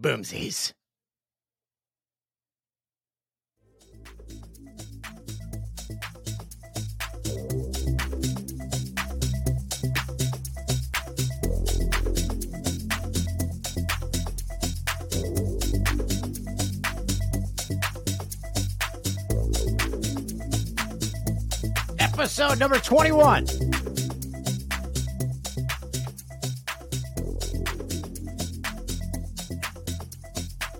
Boomsies. Episode number 21.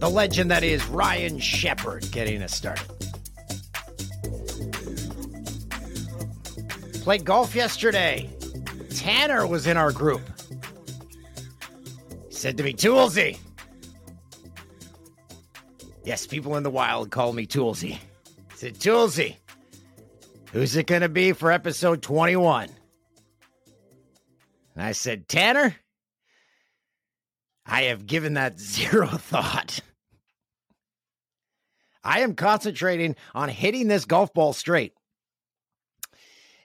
The legend that is Ryan Shepard getting us started. Played golf yesterday. Tanner was in our group. He said to me, Toolsy. Yes, people in the wild call me Toolsy. Said, Toolsy, who's it going to be for episode 21? And I said, Tanner, I have given that zero thought. I am concentrating on hitting this golf ball straight.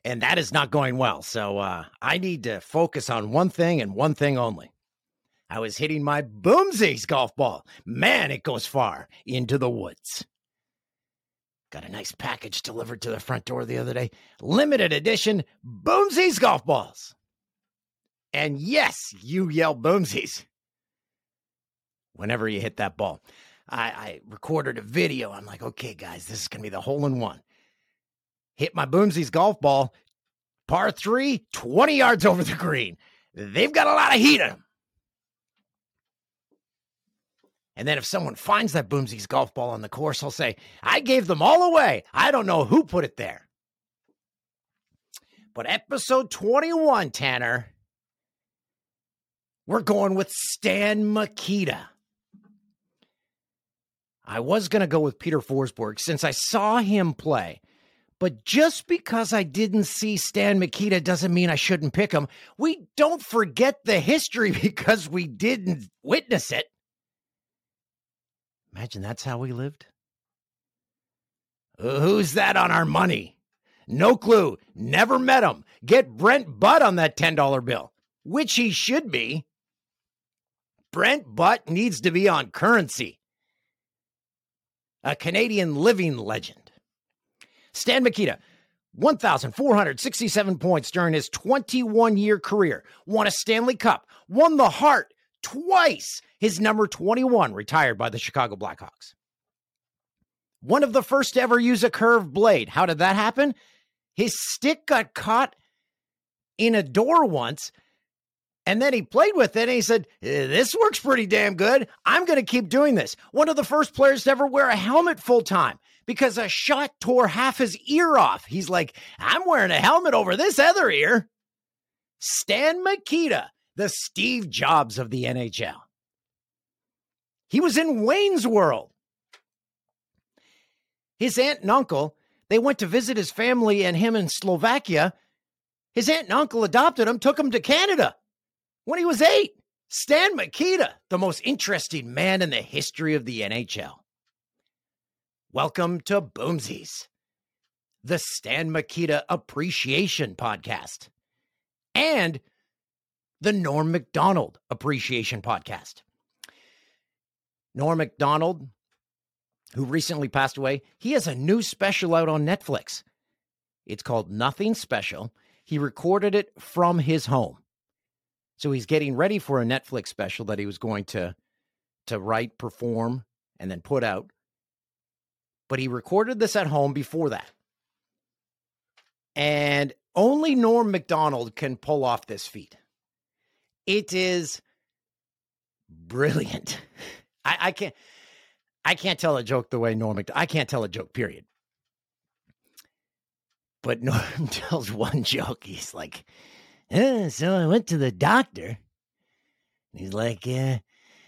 And that is not going well. So uh, I need to focus on one thing and one thing only. I was hitting my Boomsies golf ball. Man, it goes far into the woods. Got a nice package delivered to the front door the other day. Limited edition Boomsies golf balls. And yes, you yell Boomsies whenever you hit that ball. I, I recorded a video. I'm like, okay, guys, this is going to be the hole in one. Hit my Boomsies golf ball, par three, 20 yards over the green. They've got a lot of heat in them. And then if someone finds that Boomsies golf ball on the course, I'll say, I gave them all away. I don't know who put it there. But episode 21, Tanner, we're going with Stan Mikita. I was going to go with Peter Forsberg since I saw him play. But just because I didn't see Stan Mikita doesn't mean I shouldn't pick him. We don't forget the history because we didn't witness it. Imagine that's how we lived. Uh, who's that on our money? No clue. Never met him. Get Brent Butt on that $10 bill, which he should be. Brent Butt needs to be on currency a Canadian living legend. Stan Mikita, 1,467 points during his 21 year career, won a Stanley Cup, won the Hart twice. His number 21 retired by the Chicago Blackhawks. One of the first to ever use a curved blade. How did that happen? His stick got caught in a door once and then he played with it and he said, eh, This works pretty damn good. I'm going to keep doing this. One of the first players to ever wear a helmet full time because a shot tore half his ear off. He's like, I'm wearing a helmet over this other ear. Stan Mikita, the Steve Jobs of the NHL. He was in Wayne's World. His aunt and uncle, they went to visit his family and him in Slovakia. His aunt and uncle adopted him, took him to Canada when he was eight. Stan Mikita, the most interesting man in the history of the NHL. Welcome to Boomsies, the Stan Mikita Appreciation Podcast, and the Norm Macdonald Appreciation Podcast. Norm Macdonald, who recently passed away, he has a new special out on Netflix. It's called Nothing Special. He recorded it from his home. So he's getting ready for a Netflix special that he was going to to write, perform, and then put out. But he recorded this at home before that. And only Norm Macdonald can pull off this feat. It is brilliant. I, I can't I can't tell a joke the way Norm I can't tell a joke, period. But Norm tells one joke. He's like, eh, so I went to the doctor. He's like, yeah,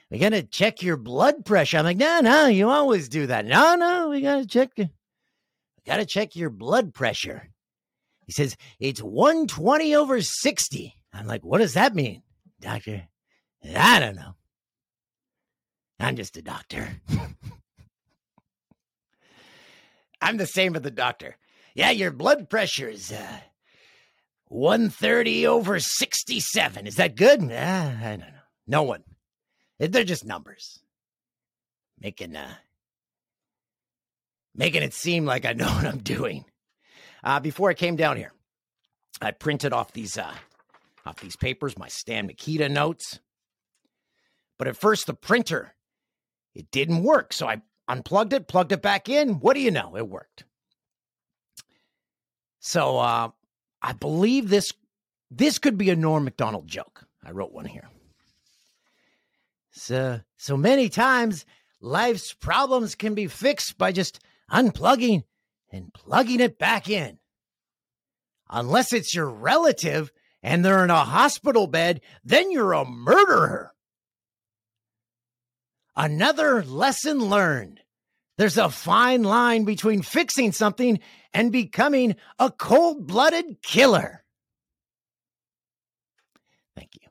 we got to check your blood pressure. I'm like, no, no, you always do that. No, no, we got to check. We got to check your blood pressure. He says, it's 120 over 60. I'm like, what does that mean, doctor? I don't know. I'm just a doctor. I'm the same with the doctor. Yeah, your blood pressure is uh, 130 over 67. Is that good? Uh, I don't know. No one. They're just numbers. Making uh making it seem like I know what I'm doing. Uh before I came down here, I printed off these uh off these papers, my Stan Mikita notes. But at first the printer it didn't work. So I unplugged it, plugged it back in. What do you know? It worked. So uh I believe this this could be a Norm Macdonald joke. I wrote one here. So, so many times life's problems can be fixed by just unplugging and plugging it back in. Unless it's your relative and they're in a hospital bed, then you're a murderer. Another lesson learned. There's a fine line between fixing something and becoming a cold blooded killer. Thank you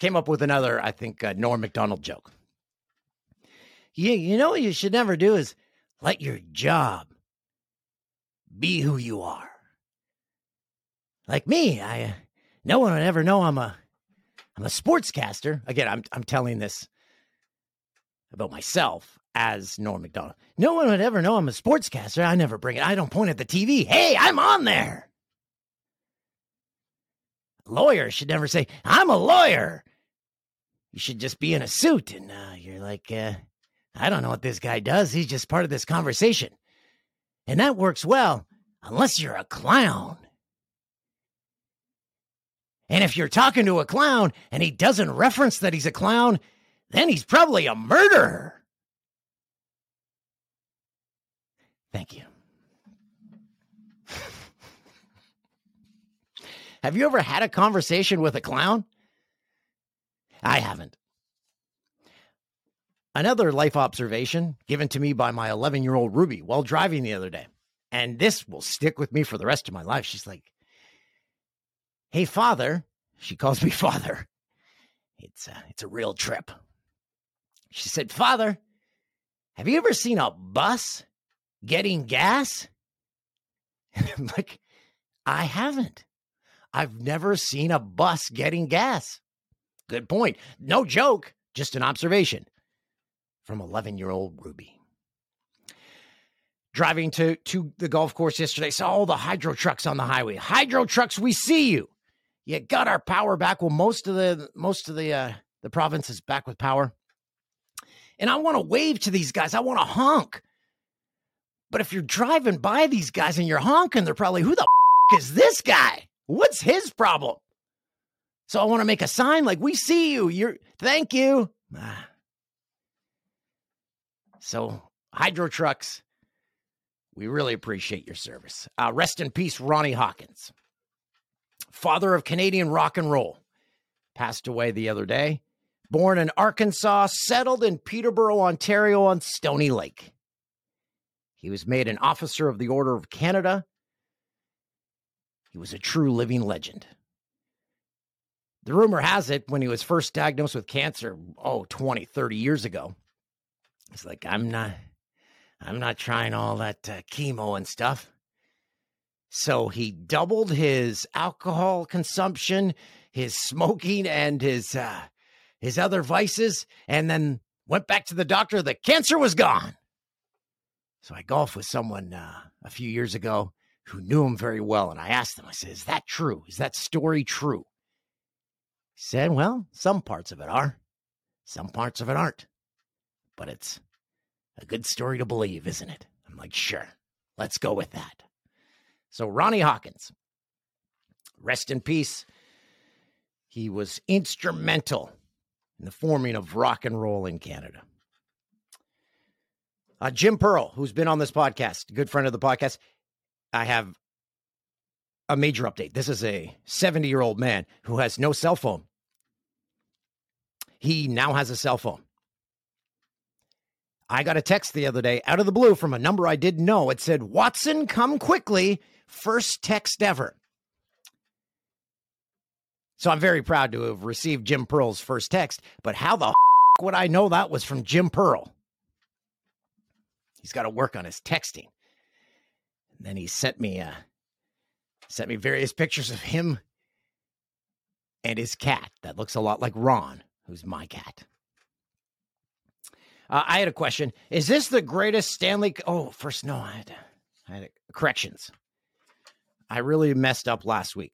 came up with another, I think, uh, Norm Macdonald joke. You, you know what you should never do is let your job be who you are. Like me, I uh, no one would ever know I'm a I'm a sportscaster. Again, I'm I'm telling this about myself as Norm Macdonald. No one would ever know I'm a sportscaster. I never bring it. I don't point at the TV. Hey, I'm on there. Lawyer should never say, I'm a lawyer you should just be in a suit. And uh, you're like, uh, I don't know what this guy does. He's just part of this conversation. And that works well, unless you're a clown. And if you're talking to a clown and he doesn't reference that he's a clown, then he's probably a murderer. Thank you. Have you ever had a conversation with a clown? I haven't. Another life observation given to me by my 11 year old Ruby while driving the other day. And this will stick with me for the rest of my life. She's like, Hey, father. She calls me father. It's a, it's a real trip. She said, Father, have you ever seen a bus getting gas? Like, I haven't. I've never seen a bus getting gas. Good point. No joke, just an observation from 11 year old Ruby. Driving to, to the golf course yesterday, saw all the hydro trucks on the highway. Hydro trucks, we see you. You got our power back. Well, most of the most of the uh, the province is back with power. And I want to wave to these guys. I want to honk. But if you're driving by these guys and you're honking, they're probably, who the f- is this guy? What's his problem? So I want to make a sign like, we see you. You're, thank you. Ah. So, Hydro Trucks, we really appreciate your service. Uh, rest in peace, Ronnie Hawkins, father of Canadian rock and roll, passed away the other day. Born in Arkansas, settled in Peterborough, Ontario on Stony Lake. He was made an officer of the Order of Canada. He was a true living legend. The rumor has it when he was first diagnosed with cancer, oh, 20, 30 years ago, he's like, I'm not, I'm not trying all that uh, chemo and stuff. So he doubled his alcohol consumption, his smoking, and his uh, his other vices, and then went back to the doctor. The cancer was gone. So I golfed with someone uh, a few years ago who knew him very well, and I asked him. I said, "Is that true? Is that story true?" He said, Well, some parts of it are, some parts of it aren't. But it's a good story to believe, isn't it? I'm like, Sure, let's go with that. So, Ronnie Hawkins, Rest in peace. He was instrumental in the forming of rock and roll in Canada. Uh, Jim Pearl, who's been on this podcast, good friend of the podcast, I have a major update. This is a 70 year old man who has no cell phone. He now has a cell phone. I got a text the other day out of the blue from a number I didn't know. It said, Watson, come quickly. First text ever. So I'm very proud to have received Jim Pearl's first text, but how the would I know that was from Jim Pearl? He's got to work on his texting. And then he sent me uh sent me various pictures of him and his cat that looks a lot like Ron, who's my cat. Uh, I had a question. Is this the greatest Stanley? Oh, first, no, I had, I had corrections. I really messed up last week.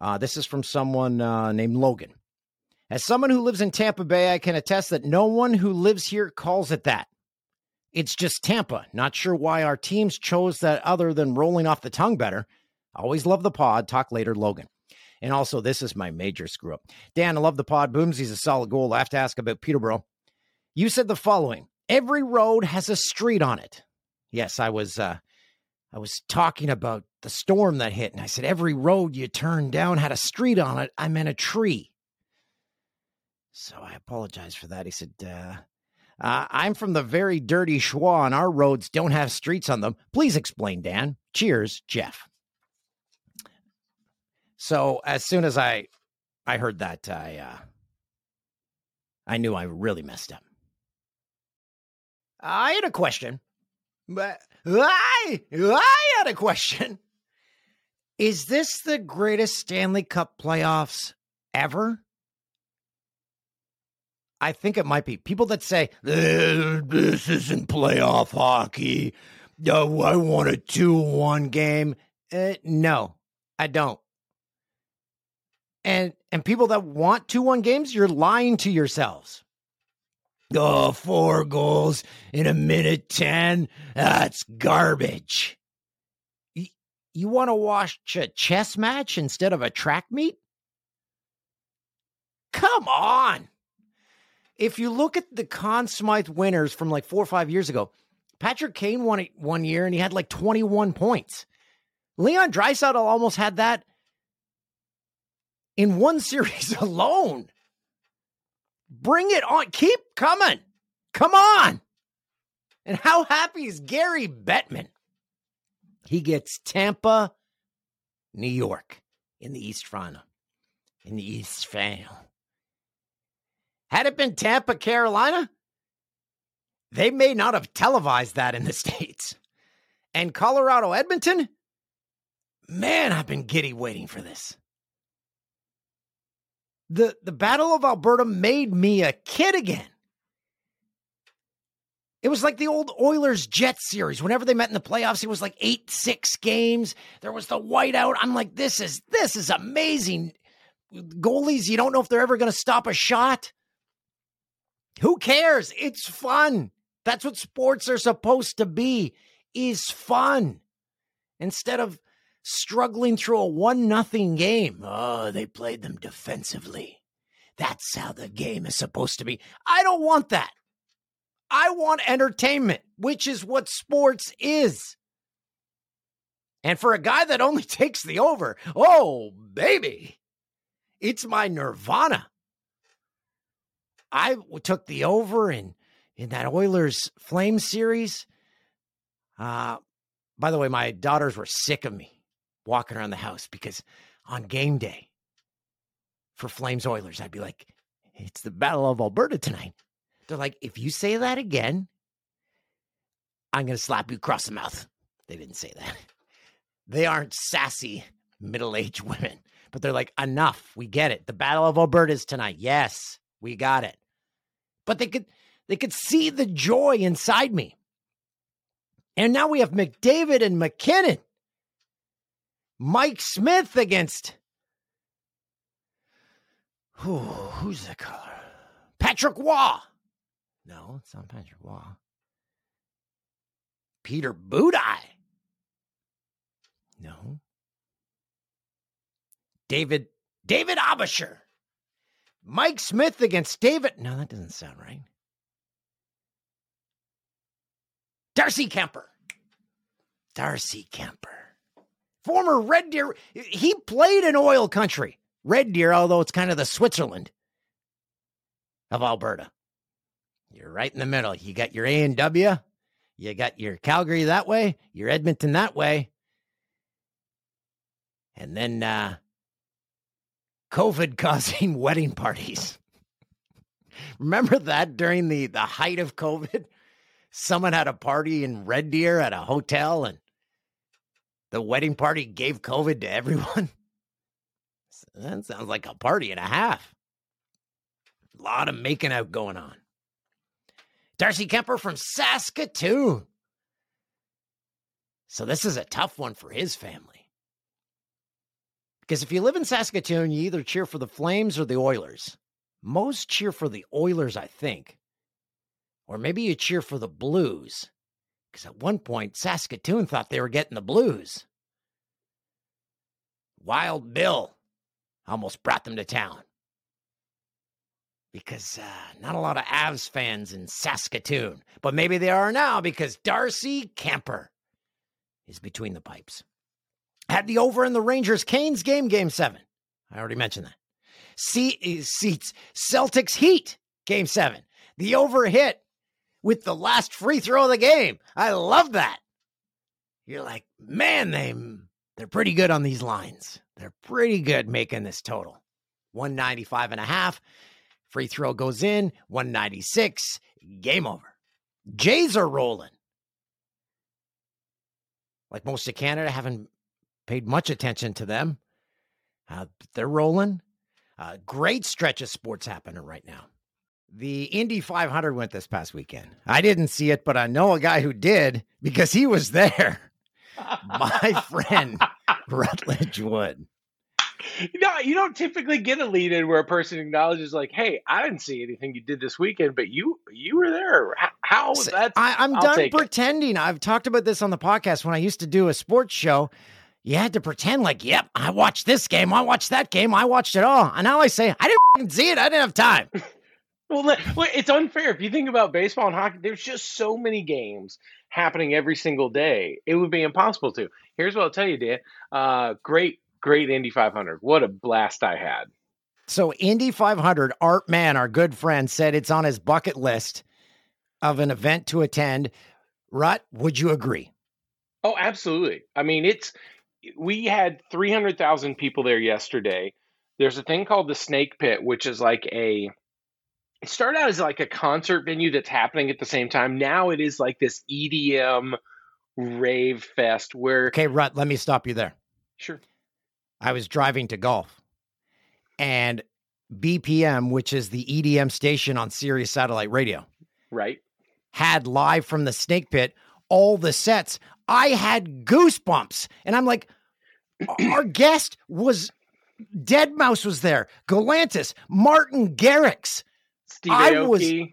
Uh, this is from someone uh, named Logan. As someone who lives in Tampa Bay, I can attest that no one who lives here calls it that. It's just Tampa. Not sure why our teams chose that other than rolling off the tongue better. Always love the pod. Talk later, Logan. And also, this is my major screw up. Dan, I love the pod. Boomsy's a solid goal. I have to ask about Peterborough. You said the following every road has a street on it. Yes, I was uh I was talking about the storm that hit, and I said every road you turned down had a street on it. I meant a tree. So I apologize for that. He said, uh, uh, I'm from the very dirty Schwa, and our roads don't have streets on them. Please explain, Dan. Cheers, Jeff. So as soon as I I heard that, I uh, I knew I really messed up. I had a question, but I I had a question. Is this the greatest Stanley Cup playoffs ever? I think it might be. People that say, this isn't playoff hockey. No, I want a 2 1 game. Uh, no, I don't. And and people that want 2 1 games, you're lying to yourselves. Oh, four goals in a minute 10. That's garbage. You, you want to watch a chess match instead of a track meet? Come on if you look at the Conn Smythe winners from like four or five years ago, Patrick Kane won it one year and he had like 21 points. Leon Draisaitl almost had that in one series alone. Bring it on. Keep coming. Come on. And how happy is Gary Bettman? He gets Tampa, New York in the East Final. In the East Final. Had it been Tampa, Carolina, they may not have televised that in the States. And Colorado, Edmonton, man, I've been giddy waiting for this. The, the Battle of Alberta made me a kid again. It was like the old Oilers Jets series. Whenever they met in the playoffs, it was like eight, six games. There was the whiteout. I'm like, this is this is amazing. Goalies, you don't know if they're ever going to stop a shot. Who cares? It's fun. That's what sports are supposed to be is fun. Instead of struggling through a one nothing game. Oh, they played them defensively. That's how the game is supposed to be. I don't want that. I want entertainment, which is what sports is. And for a guy that only takes the over, oh, baby, it's my nirvana. I took the over in in that Oilers Flame series. Uh, by the way, my daughters were sick of me walking around the house because on game day for Flames Oilers, I'd be like, "It's the Battle of Alberta tonight." They're like, "If you say that again, I'm going to slap you across the mouth." They didn't say that. They aren't sassy middle-aged women, but they're like, "Enough. We get it. The Battle of Alberta is tonight." Yes. We got it. But they could they could see the joy inside me. And now we have McDavid and MacKinnon. Mike Smith against who, who's the color? Patrick Roy. No, it's not Patrick Roy. Peter Budaj. No. David David Aebischer. Mike Smith against David. No, that doesn't sound right. Darcy Kuemper. Darcy Kuemper. Former Red Deer. He played in oil country. Red Deer, although it's kind of the Switzerland of Alberta. You're right in the middle. You got your A and W, you got your Calgary that way, your Edmonton that way, and then uh, COVID causing wedding parties. Remember that during the the height of COVID, someone had a party in Red Deer at a hotel, and the wedding party gave COVID to everyone. That sounds like a party and a half. A lot of making out going on. Darcy Kuemper from Saskatoon. So this is a tough one for his family. Because if you live in Saskatoon, you either cheer for the Flames or the Oilers. Most cheer for the Oilers, I think. Or maybe you cheer for the Blues. Because at one point, Saskatoon thought they were getting the Blues. Wild Bill almost brought them to town because uh, not a lot of Avs fans in Saskatoon, but maybe they are now because Darcy Kuemper is between the pipes. Had the over in the Rangers Canes game, game seven. I already mentioned that. See, eh, seats Celtics Heat, game seven. The over hit with the last free throw of the game. I love that. You're like, man, they they're pretty good on these lines. They're pretty good making this total. 195 and a half. Free throw goes in, 196. Game over. Jays are rolling. Like most of Canada, haven't paid much attention to them. Uh, they're rolling. Uh, great stretch of sports happening right now. The Indy 500 went this past weekend. I didn't see it, but I know a guy who did because he was there. My friend Rutledge Wood you know, you don't typically get a lead in where a person acknowledges, like, "Hey, I didn't see anything you did this weekend, but you you were there." How? I, am done pretending. It. I've talked about this on the podcast when I used to do a sports show. You had to pretend like, "Yep, I watched this game. I watched that game. I watched it all." And now I say, "I didn't see it. I didn't have time." well, it's unfair if you think about baseball and hockey. There's just so many games happening every single day. It would be impossible to. Here's what I'll tell you, Dan. Uh, great great Indy 500. What a blast I had. So, Indy 500, Art Mann, our good friend, said it's on his bucket list of an event to attend. Rut, would you agree? Oh, absolutely. I mean, it's we had 300,000 people there yesterday. There's a thing called the Snake Pit, which is like a it started out as like a concert venue that's happening at the same time. Now it is like this EDM rave fest where Okay, Rut, let me stop you there. Sure. I was driving to golf and BPM, which is the EDM station on Sirius Satellite Radio, right, had live from the Snake Pit all the sets. I had goosebumps, and I'm like, our guest was deadmau5 was there, Galantis, Martin Garrix, Steve I Aoki. was,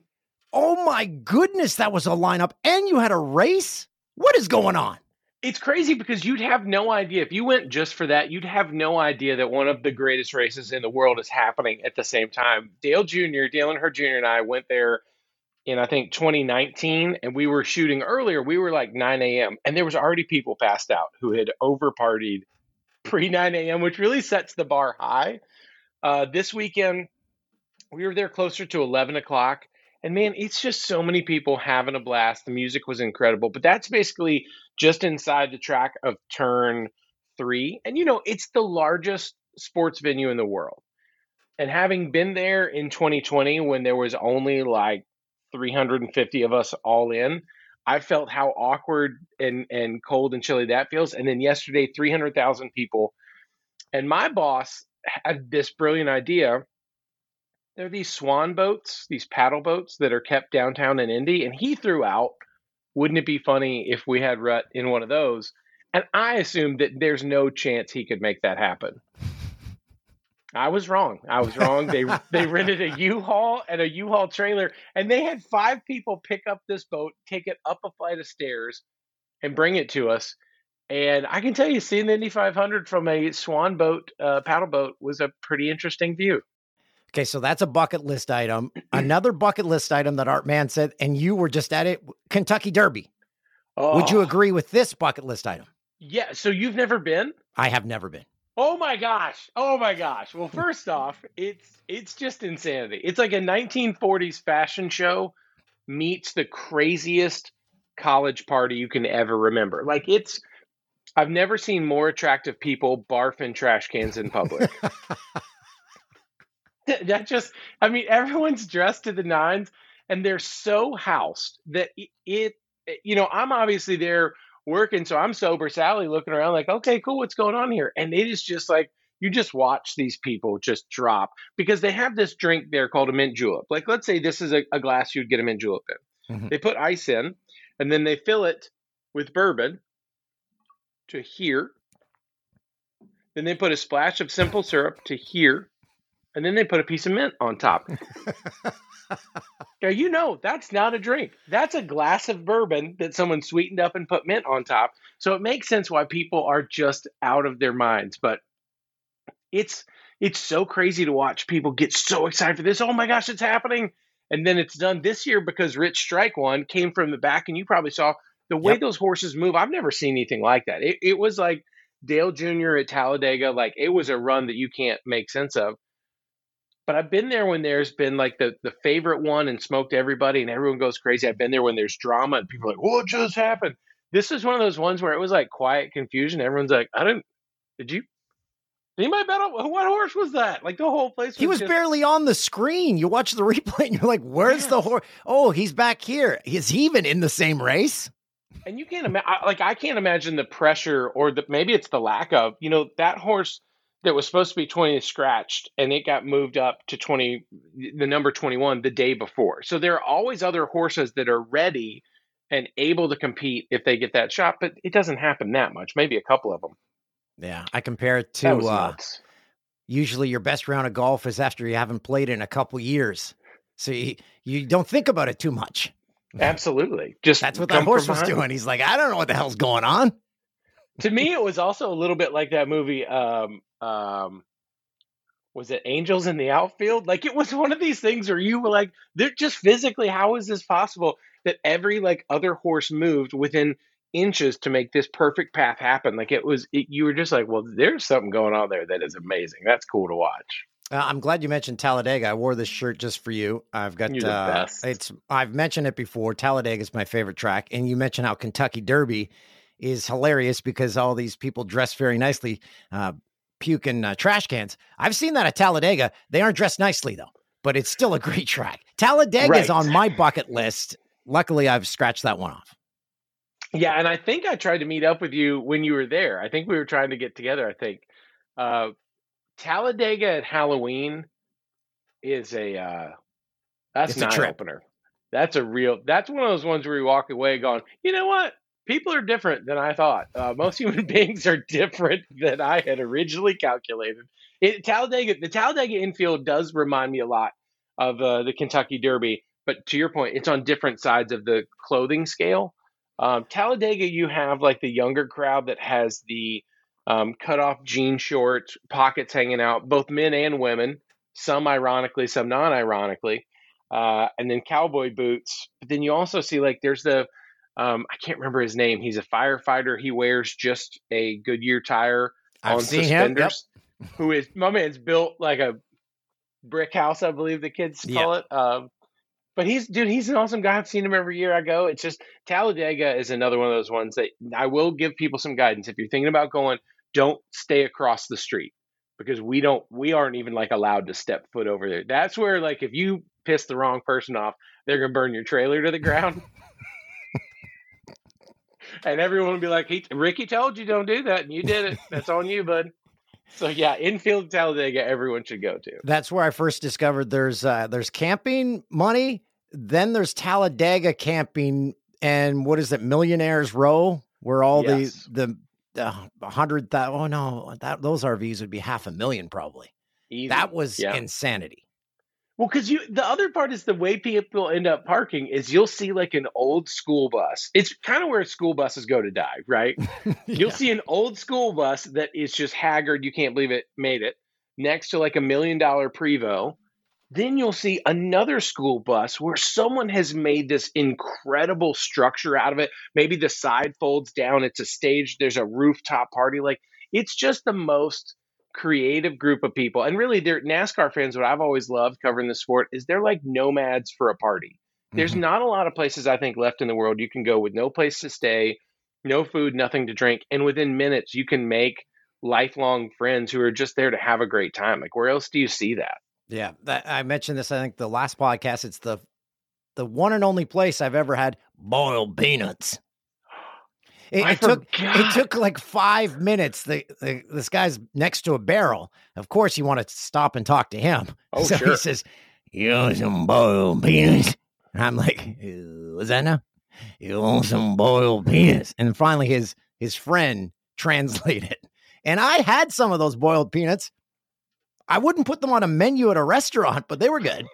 oh my goodness, that was a lineup, and you had a race. What is going on? it's crazy because you'd have no idea if you went just for that you'd have no idea that one of the greatest races in the world is happening at the same time dale jr Dale Earnhardt Jr and i went there in i think 2019 and we were shooting earlier we were like 9 a.m and there was already people passed out who had over partied pre 9 a.m which really sets the bar high uh, this weekend we were there closer to 11 o'clock and man, it's just so many people having a blast. The music was incredible, but that's basically just inside the track of turn three. And you know, it's the largest sports venue in the world. And having been there in 2020 when there was only like 350 of us all in, I felt how awkward and, and cold and chilly that feels. And then yesterday, 300,000 people. And my boss had this brilliant idea there are these swan boats, these paddle boats that are kept downtown in Indy, and he threw out, wouldn't it be funny if we had Rut in one of those? And I assumed that there's no chance he could make that happen. I was wrong. I was wrong. They they rented a U-Haul and a U-Haul trailer, and they had five people pick up this boat, take it up a flight of stairs, and bring it to us. And I can tell you, seeing the Indy 500 from a swan boat, uh, paddle boat, was a pretty interesting view. Okay, so that's a bucket list item. Another bucket list item that Art Mann said, and you were just at it Kentucky Derby. Oh, Would you agree with this bucket list item? Yeah. So you've never been? I have never been. Oh my gosh. Oh my gosh. Well, first off, it's it's just insanity. It's like a 1940s fashion show meets the craziest college party you can ever remember. Like it's I've never seen more attractive people barf in trash cans in public. that just I mean everyone's dressed to the nines and they're so housed that it, it you know, I'm obviously there working, so I'm sober Sally looking around like, okay, cool, what's going on here? And it is just like you just watch these people just drop because they have this drink there called a mint julep. Like, let's say this is a, a glass you'd get a mint julep in. Mhm. They put ice in, and then they fill it with bourbon to here. Then they put a splash of simple syrup to here, and then they put a piece of mint on top. Now you know that's not a drink. That's a glass of bourbon that someone sweetened up and put mint on top. So it makes sense why people are just out of their minds. But it's it's so crazy to watch people get so excited for this. Oh my gosh, it's happening! And then it's done this year because Rich Strike won came from the back, and you probably saw the way Yep. those horses move. I've never seen anything like that. It, it was like Dale Jr. at Talladega. Like it was a run that you can't make sense of but I've been there when there's been like the the favorite won and smoked everybody and everyone goes crazy. I've been there when there's drama and people are like, "What just happened?" This is one of those ones where it was like quiet confusion. Everyone's like, "I didn't. Did you? Did anybody bet on what horse was that?" Like the whole place. Was He was just, barely on the screen. You watch the replay and you're like, where's the horse? Oh, he's back here. Is he even in the same race? and you can't imagine. Like I can't imagine the pressure or the maybe it's the lack of. You know that horse that was supposed to be 20 scratched and it got moved up to 20 the number 21 the day before so there are always other horses that are ready and able to compete if they get that shot but it doesn't happen that much maybe a couple of them Yeah, I compare it to uh, usually your best round of golf is after you haven't played in a couple years. So you, you don't think about it too much. absolutely just That's what that horse was doing. He's like, I don't know what the hell's going on. To me it was also a little bit like that movie um um was it angels in the outfield like it was one of these things where you were like they're just physically how is this possible that every like other horse moved within inches to make this perfect path happen like it was it, you were just like well there's something going on there that is amazing that's cool to watch Uh, I'm glad you mentioned Talladega. I wore this shirt just for you. I've got uh, best. it's I've mentioned it before. Talladega is my favorite track, and you mentioned how Kentucky Derby is hilarious because all these people dress very nicely, uh, puking uh, trash cans. I've seen that at Talladega. They aren't dressed nicely though, but it's still a great track. Talladega is on my bucket list. Luckily, I've scratched that one off. Yeah, and I think I tried to meet up with you when you were there. I think we were trying to get together. I think uh, Talladega at Halloween is a uh, that's It's a an opener. That's a real. That's one of those ones where you walk away going, you know what? People are different than I thought. Uh, most human beings are different than I had originally calculated. It, Talladega, the Talladega infield does remind me a lot of uh, the Kentucky Derby, but to your point, it's on different sides of the clothing scale. Um, Talladega, you have like the younger crowd that has the um, cut off jean shorts, pockets hanging out, both men and women, some ironically, some non ironically, uh, and then cowboy boots. But then you also see like there's the, um, I can't remember his name. He's a firefighter. He wears just a Goodyear tire I've on seen him. Yep. suspenders. Who is my man's built like a brick house, I believe the kids call it. Um, but he's dude, he's an awesome guy. I've seen him every year I go. It's just Talladega is another one of those ones that I will give people some guidance. If you're thinking about going, don't stay across the street because we don't we aren't even like allowed to step foot over there. That's where like if you piss the wrong person off, they're gonna burn your trailer to the ground. and everyone will be like, he, Ricky told you don't do that, and you did it. That's on you, bud. So yeah, infield Talladega, everyone should go to. That's where I first discovered there's uh, there's camping money. Then there's Talladega camping, and what is it, Millionaires Row, where all Yes. the the the hundred thousand. Oh no, that those RVs would be half a million probably. Easy. That was yeah. insanity. Well, because you the other part is the way people end up parking is you'll see like an old school bus. It's kind of where school buses go to die, right? yeah. You'll see an old school bus that is just haggard. You can't believe it made it next to like a million dollar Prevost. Then you'll see another school bus where someone has made this incredible structure out of it. Maybe the side folds down, it's a stage, there's a rooftop party. Like it's just the most creative group of people. And really, they're NASCAR fans. What I've always loved covering the sport is they're like nomads for a party. There's mm-hmm. not a lot of places I think left in the world you can go with no place to stay, no food, nothing to drink, and within minutes you can make lifelong friends who are just there to have a great time. Like where else do you see that? Yeah, that, I mentioned this. I think the last podcast. It's the the one and only place I've ever had boiled peanuts. It, it took it took like five minutes. The, the, this guy's next to a barrel. Of course, you want to stop and talk to him. Oh, so sure. he says, "You want some boiled peanuts?" And I'm like, "What's that now? You want some boiled peanuts?" And finally, his his friend translated, and I had some of those boiled peanuts. I wouldn't put them on a menu at a restaurant, but they were good.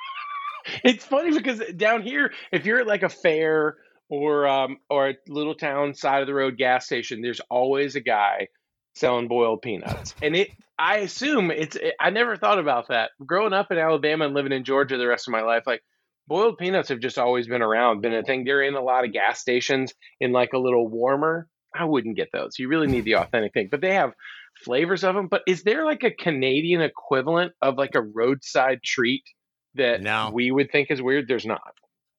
it's funny because down here, if you're at like a fair or um, or a little town side of the road gas station, there's always a guy selling boiled peanuts. And it, I assume it's. It, I never thought about that. Growing up in Alabama and living in Georgia the rest of my life, like boiled peanuts have just always been around, been a thing. They're in a lot of gas stations in like a little warmer. I wouldn't get those. You really need the authentic thing, but they have flavors of them. But is there like a Canadian equivalent of like a roadside treat that no. we would think is weird? There's not.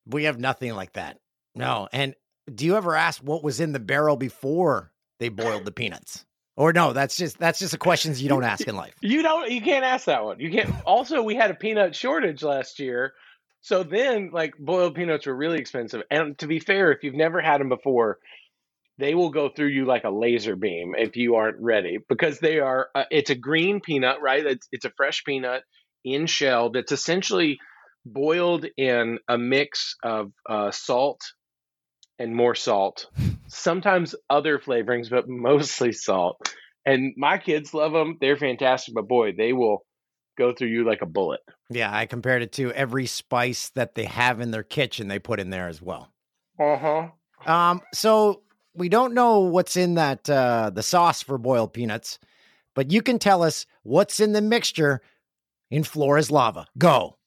We have nothing like that. No. And do you ever ask what was in the barrel before they boiled the peanuts? Or no, that's just that's just the questions you don't ask in life. You don't you can't ask that one. You can't also we had a peanut shortage last year. So then like boiled peanuts were really expensive. And to be fair, if you've never had them before, they will go through you like a laser beam if you aren't ready because they are uh, it's a green peanut, right? It's it's a fresh peanut in shell that's essentially boiled in a mix of uh, salt and more salt, sometimes other flavorings, but mostly salt. And my kids love them. They're fantastic, but boy, they will go through you like a bullet. Yeah, I compared it to every spice that they have in their kitchen, they put in there as well. Uh huh. Um, so we don't know what's in that uh the sauce for boiled peanuts, but you can tell us what's in the mixture in Floor Is Lava. Go.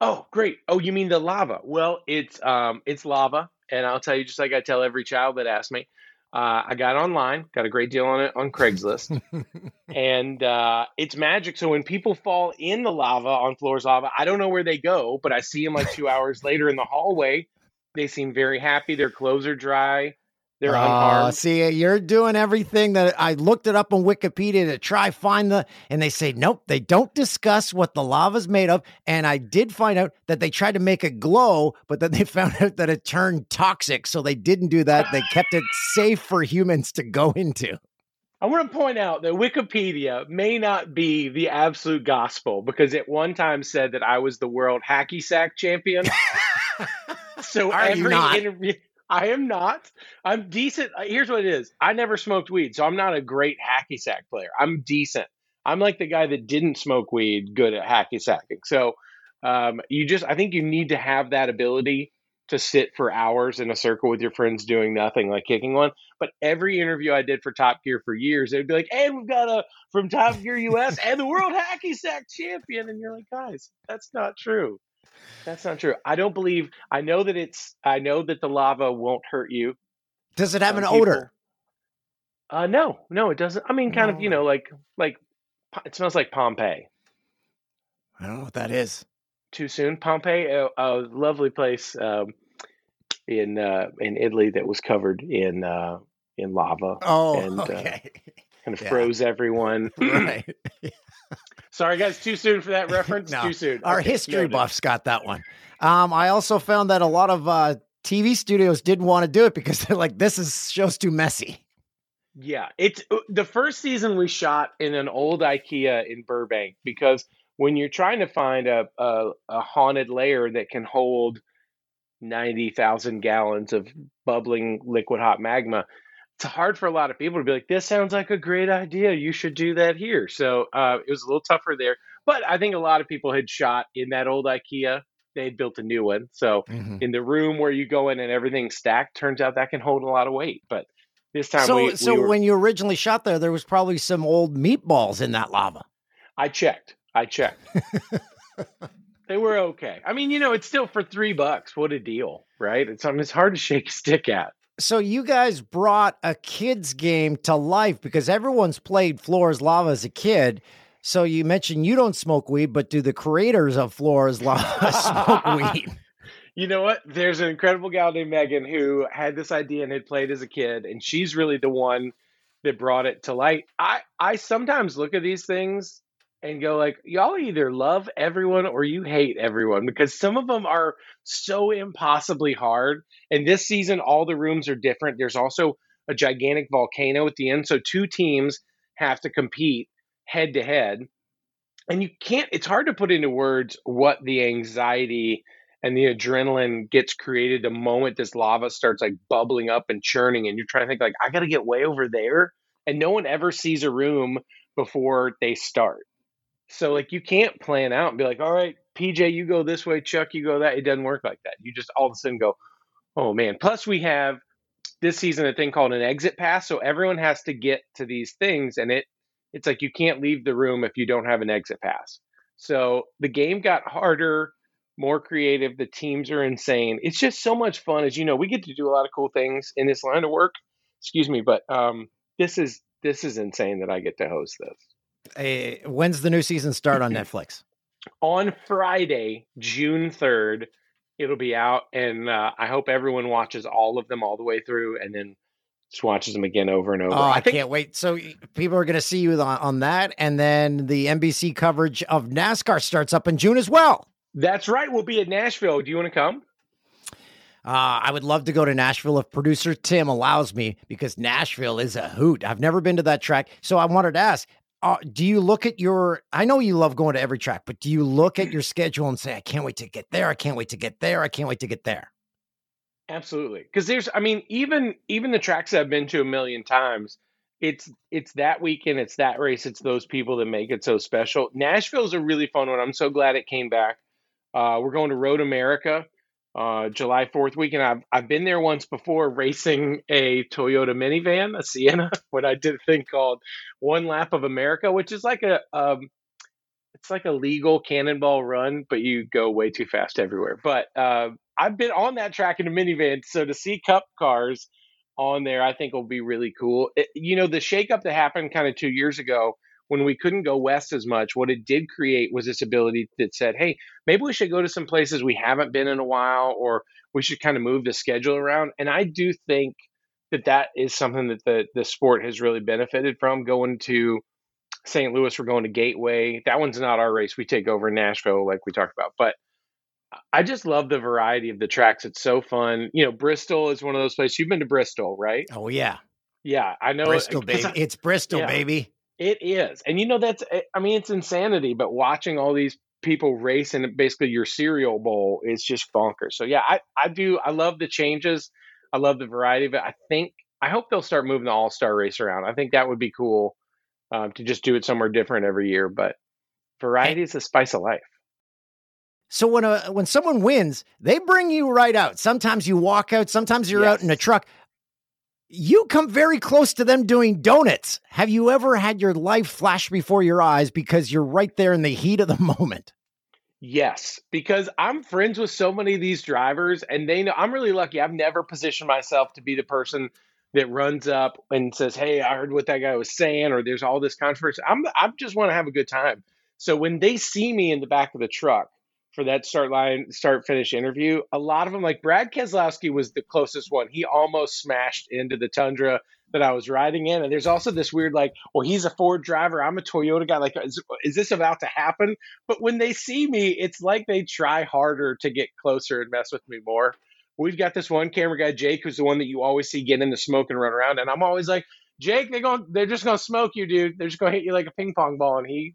Oh, great. Oh, you mean the lava? Well, it's um it's lava and I'll tell you, just like I tell every child that asks me, uh, I got online, got a great deal on it on Craigslist, and uh, it's magic. So when people fall in the lava on Floor Is Lava, I don't know where they go, but I see them like two hours later in the hallway. They seem very happy. Their clothes are dry. They're uh, unharmed. See, you're doing everything that I looked it up on Wikipedia to try find the, and they say nope, they don't discuss what the lava's made of. And I did find out that they tried to make it glow, but then they found out that it turned toxic, so they didn't do that. They kept it safe for humans to go into. I want to point out that Wikipedia may not be the absolute gospel because it one time said that I was the world hacky sack champion. so Are every interview I am not. I'm decent. Uh, here's what it is. I never smoked weed, so I'm not a great hacky sack player. I'm decent. I'm like the guy that didn't smoke weed, good at hacky sacking. So um, you just, I think you need to have that ability to sit for hours in a circle with your friends doing nothing, like kicking one. But every interview I did for Top Gear for years, they'd be like, "And we've got a from Top Gear US and the World Hacky Sack Champion," and you're like, "Guys, that's not true." That's not true. I don't believe. I know that it's. I know that the lava won't hurt you. Does it have an people, odor? Uh, no, no, it doesn't. I mean, kind no. of, you know, like like it smells like Pompeii. I don't know what that is. Too soon, Pompeii, a, a lovely place um, in uh, in Italy that was covered in uh, in lava. Oh, and, uh, okay. Kind of yeah. froze everyone. right. Sorry, guys, too soon for that reference. no, too soon. Our okay, history buffs got that one. Um, I also found that a lot of uh, TV studios didn't want to do it because they're like, this is show's too messy. Yeah, it's uh, the first season we shot in an old IKEA in Burbank because when you're trying to find a a, a haunted layer that can hold ninety thousand gallons of bubbling liquid hot magma, it's hard for a lot of people to be like, this sounds like a great idea. You should do that here. So uh, it was a little tougher there. But I think a lot of people had shot in that old IKEA. They had built a new one. So mm-hmm. in the room where you go in and everything's stacked, turns out that can hold a lot of weight. But this time, so we, so we were, when you originally shot there, there was probably some old meatballs in that lava. I checked. I checked. they were okay. I mean, you know, it's still for three bucks. What a deal, right? It's I mean, it's hard to shake a stick at. So you guys brought a kids game to life because everyone's played Floor Is Lava as a kid. So you mentioned you don't smoke weed, but do the creators of Floor Is Lava smoke weed? You know what? There's an incredible gal named Megan who had this idea and had played as a kid, and she's really the one that brought it to light. I I sometimes look at these things and go like, y'all either love everyone or you hate everyone because some of them are so impossibly hard. And this season, all the rooms are different. There's also a gigantic volcano at the end, so two teams have to compete head to head. And you can't. It's hard to put into words what the anxiety and the adrenaline gets created the moment this lava starts like bubbling up and churning and you're trying to think like i gotta get way over there and no one ever sees a room before they start so like you can't plan out and be like all right pj you go this way chuck you go that it doesn't work like that you just all of a sudden go oh man plus we have this season a thing called an exit pass so everyone has to get to these things and it it's like you can't leave the room if you don't have an exit pass so the game got harder more creative. The teams are insane. It's just so much fun. As you know, we get to do a lot of cool things in this line of work. Excuse me, but um, this is this is insane that I get to host this. Hey, when's the new season start on Netflix? on Friday, June third, it'll be out, and uh, I hope everyone watches all of them all the way through, and then just watches them again over and over. Oh, I, I think- can't wait. So people are going to see you on, on that, and then the NBC coverage of NASCAR starts up in June as well. That's right. We'll be at Nashville. Do you want to come? Uh, I would love to go to Nashville if producer Tim allows me because Nashville is a hoot. I've never been to that track. So I wanted to ask uh, do you look at your i know you love going to every track but do you look at your schedule and say i can't wait to get there i can't wait to get there i can't wait to get there absolutely because there's i mean even even the tracks i've been to a million times it's it's that weekend it's that race it's those people that make it so special. Nashville's a really fun one i'm so glad it came back. Uh, we're going to Road America uh, July 4th weekend. I've, I've been there once before racing a Toyota minivan, a Sienna, when I did a thing called One Lap of America, which is like a um, it's like a legal cannonball run, but you go way too fast everywhere. But uh, I've been on that track in a minivan, so to see Cup cars on there, I think will be really cool. It, you know, the shakeup that happened kind of two years ago when we couldn't go west as much, what it did create was this ability that said, hey, maybe we should go to some places we haven't been in a while, or we should kind of move the schedule around. And I do think that that is something that the, the sport has really benefited from going to St. Louis. We're going to Gateway. That one's not our race. We take over Nashville, like we talked about. But I just love the variety of the tracks. It's so fun. You know, Bristol is one of those places. You've been to Bristol, right? Oh yeah, yeah. I know Bristol, uh, baby. I, it's Bristol, yeah. baby. It is. And you know, that's, eh, I mean, it's insanity, but watching all these people race in basically your cereal bowl is just bonkers. So, yeah, I, I do. I love the changes. I love the variety of it. I think, I hope they'll start moving the all star race around. I think that would be cool um, to just do it somewhere different every year. But variety is the spice of life. So when a when someone wins, they bring you right out. Sometimes you walk out, sometimes you're yes. out in a truck you come very close to them doing donuts. Have you ever had your life flash before your eyes because you're right there in the heat of the moment? Yes, because I'm friends with so many of these drivers, and they know I'm really lucky. I've never positioned myself to be the person that runs up and says, "Hey, I heard what that guy was saying," or "There's all this controversy." I'm I just want to have a good time. So when they see me in the back of the truck, for that start line, start finish interview. A lot of them, like Brad Keselowski, was the closest one. He almost smashed into the Tundra that I was riding in. And there's also this weird, like, well, he's a Ford driver. I'm a Toyota guy. Like, is, is this about to happen? But when they see me, it's like they try harder to get closer and mess with me more. We've got this one camera guy, Jake, who's the one that you always see get in the smoke and run around. And I'm always like, Jake, they're going, they're just going to smoke you, dude. They're just going to hit you like a ping pong ball. And he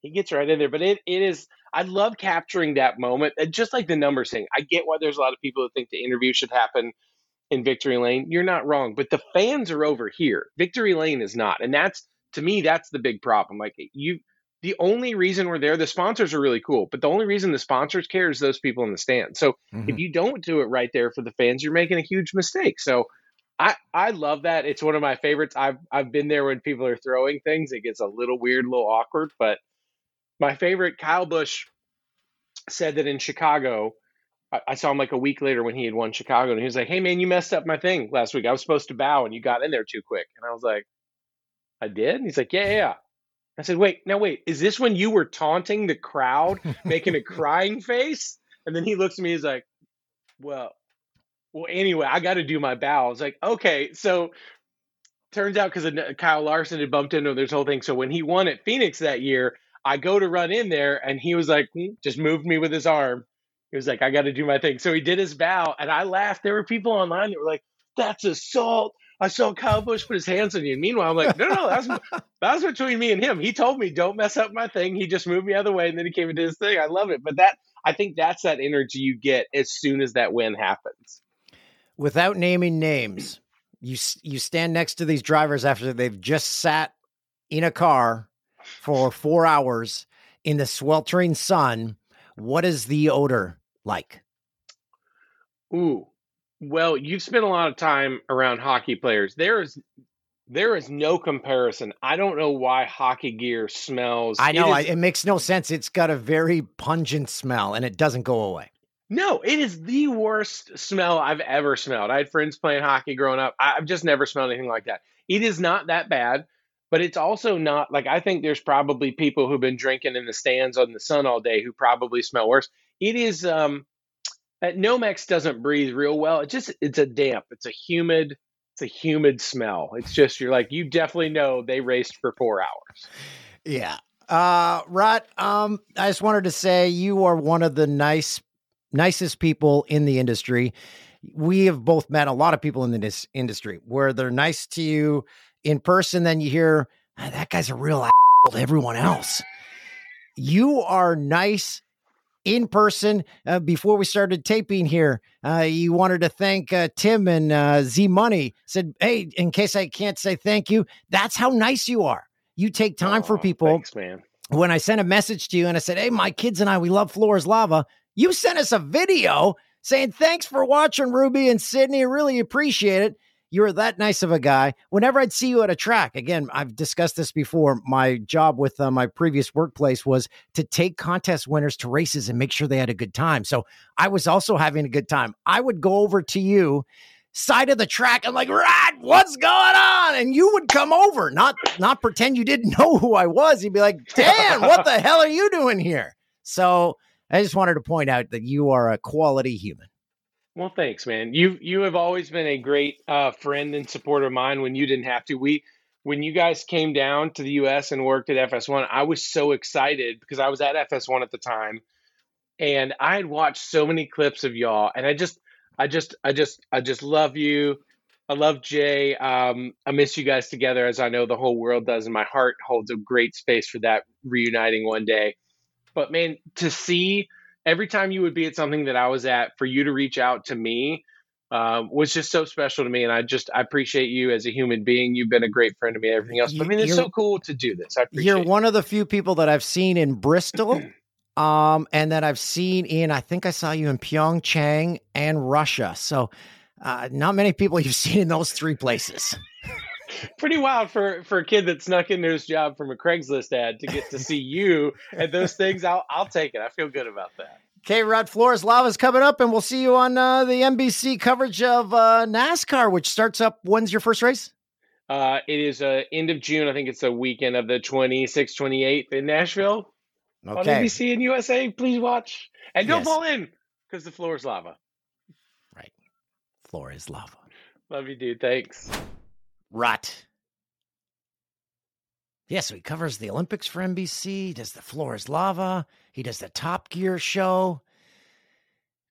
he gets right in there. But it, it is I love capturing that moment. Just like the numbers thing. I get why there's a lot of people who think the interview should happen in Victory Lane. You're not wrong. But the fans are over here. Victory Lane is not. And that's to me, that's the big problem. Like you the only reason we're there, the sponsors are really cool, but the only reason the sponsors care is those people in the stand. So mm-hmm. if you don't do it right there for the fans, you're making a huge mistake. So I, I love that. It's one of my favorites. I've I've been there when people are throwing things. It gets a little weird, a little awkward, but my favorite, Kyle Busch said that in Chicago, I, I saw him like a week later when he had won Chicago, and he was like, Hey man, you messed up my thing last week. I was supposed to bow and you got in there too quick. And I was like, I did? And he's like, Yeah, yeah. I said, Wait, now wait, is this when you were taunting the crowd, making a crying face? And then he looks at me, he's like, Well, well, anyway, I got to do my bow. I was like, okay, so turns out because Kyle Larson had bumped into this whole thing. So when he won at Phoenix that year, I go to run in there, and he was like, hmm, just moved me with his arm. He was like, I got to do my thing. So he did his bow, and I laughed. There were people online that were like, that's assault. I saw Kyle Busch put his hands on you. And meanwhile, I'm like, no, no, that's that was between me and him. He told me, don't mess up my thing. He just moved me out of the way, and then he came and did his thing. I love it. But that, I think that's that energy you get as soon as that win happens without naming names, you you stand next to these drivers after they've just sat in a car for four hours in the sweltering sun. What is the odor like? Ooh, well, you've spent a lot of time around hockey players. There is there is no comparison. I don't know why hockey gear smells. I know it, is, it makes no sense. It's got a very pungent smell, and it doesn't go away. No, it is the worst smell I've ever smelled. I had friends playing hockey growing up. I've just never smelled anything like that. It is not that bad, but it's also not like I think there's probably people who've been drinking in the stands on the sun all day who probably smell worse. It is um uh, Nomex doesn't breathe real well. It just it's a damp, it's a humid, it's a humid smell. It's just you're like you definitely know they raced for 4 hours. Yeah. Uh Rut, um I just wanted to say you are one of the nice nicest people in the industry. We have both met a lot of people in this industry where they're nice to you in person, then you hear ah, that guy's a real asshole to everyone else. You are nice in person. Uh, before we started taping here, uh, you wanted to thank uh, Tim and uh, Z Money. Said, "Hey, in case I can't say thank you, that's how nice you are. You take time oh, for people." Thanks, man. When I sent a message to you and I said, "Hey, my kids and I, we love Floor is Lava," You sent us a video saying, Thanks for watching, Ruby and Sydney. Really appreciate it. You're that nice of a guy. Whenever I'd see you at a track, again, I've discussed this before. My job with uh, my previous workplace was to take contest winners to races and make sure they had a good time. So I was also having a good time. I would go over to you side of the track and like, right, what's going on? And you would come over, not not pretend you didn't know who I was. You'd be like, Dan, what the hell are you doing here? So I just wanted to point out that you are a quality human. Well, thanks, man. You you have always been a great uh, friend and supporter of mine when you didn't have to. We when you guys came down to the U.S. and worked at FS1, I was so excited because I was at FS1 at the time, and I had watched so many clips of y'all, and I just I just I just I just love you. I love Jay. Um, I miss you guys together, as I know the whole world does, and my heart holds a great space for that reuniting one day. But man, to see every time you would be at something that I was at, for you to reach out to me uh, was just so special to me. And I just I appreciate you as a human being. You've been a great friend to me. Everything else, but I mean, it's so cool to do this. I you're one of the few people that I've seen in Bristol. um, and that I've seen in, I think I saw you in Pyeongchang and Russia. So, uh, not many people you've seen in those three places pretty wild for for a kid that snuck into his job from a Craigslist ad to get to see you and those things. I'll I'll take it. I feel good about that. Okay, Rod Floor Is Lava's coming up, and we'll see you on uh, the NBC coverage of uh, NASCAR, which starts up. When's your first race? Uh, it is uh, end of June. I think it's the weekend of the 26th, 28th in Nashville. Okay. On NBC and USA. Please watch. And don't yes. fall in because the floor is lava. Right. Floor is lava. Love you, dude. Thanks. Rut. Yeah, so he covers the Olympics for NBC, does the Floor is Lava, he does the Top Gear show.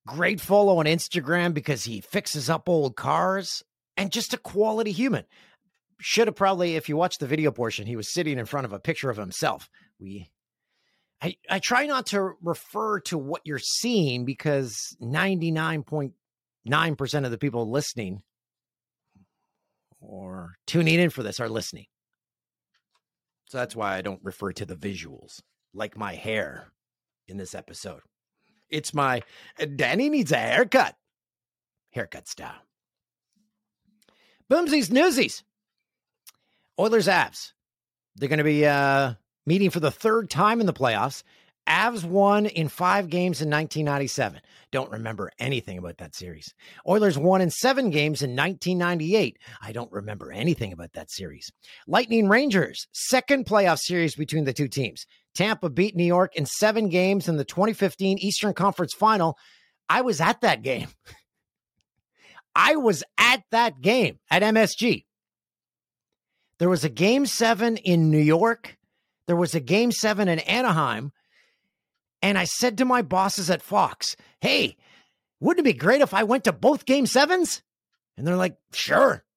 Great follow on Instagram because he fixes up old cars and just a quality human. Should have probably, if you watch the video portion, he was sitting in front of a picture of himself. We I, I try not to refer to what you're seeing because 99.9% of the people listening or tuning in for this are listening. So that's why I don't refer to the visuals like my hair in this episode. It's my Danny needs a haircut. Haircut style. Boomsies newsies. Oilers Avs. They're going to be uh, meeting for the third time in the playoffs. Avs won in five games in 1997. Don't remember anything about that series. Oilers won in seven games in 1998. I don't remember anything about that series. Lightning Rangers, second playoff series between the two teams. Tampa beat New York in seven games in the 2015 Eastern Conference Final. I was at that game. I was at that game at MSG. There was a game seven in New York. There was a game seven in Anaheim. And I said to my bosses at Fox, hey, wouldn't it be great if I went to both game sevens? And they're like, sure.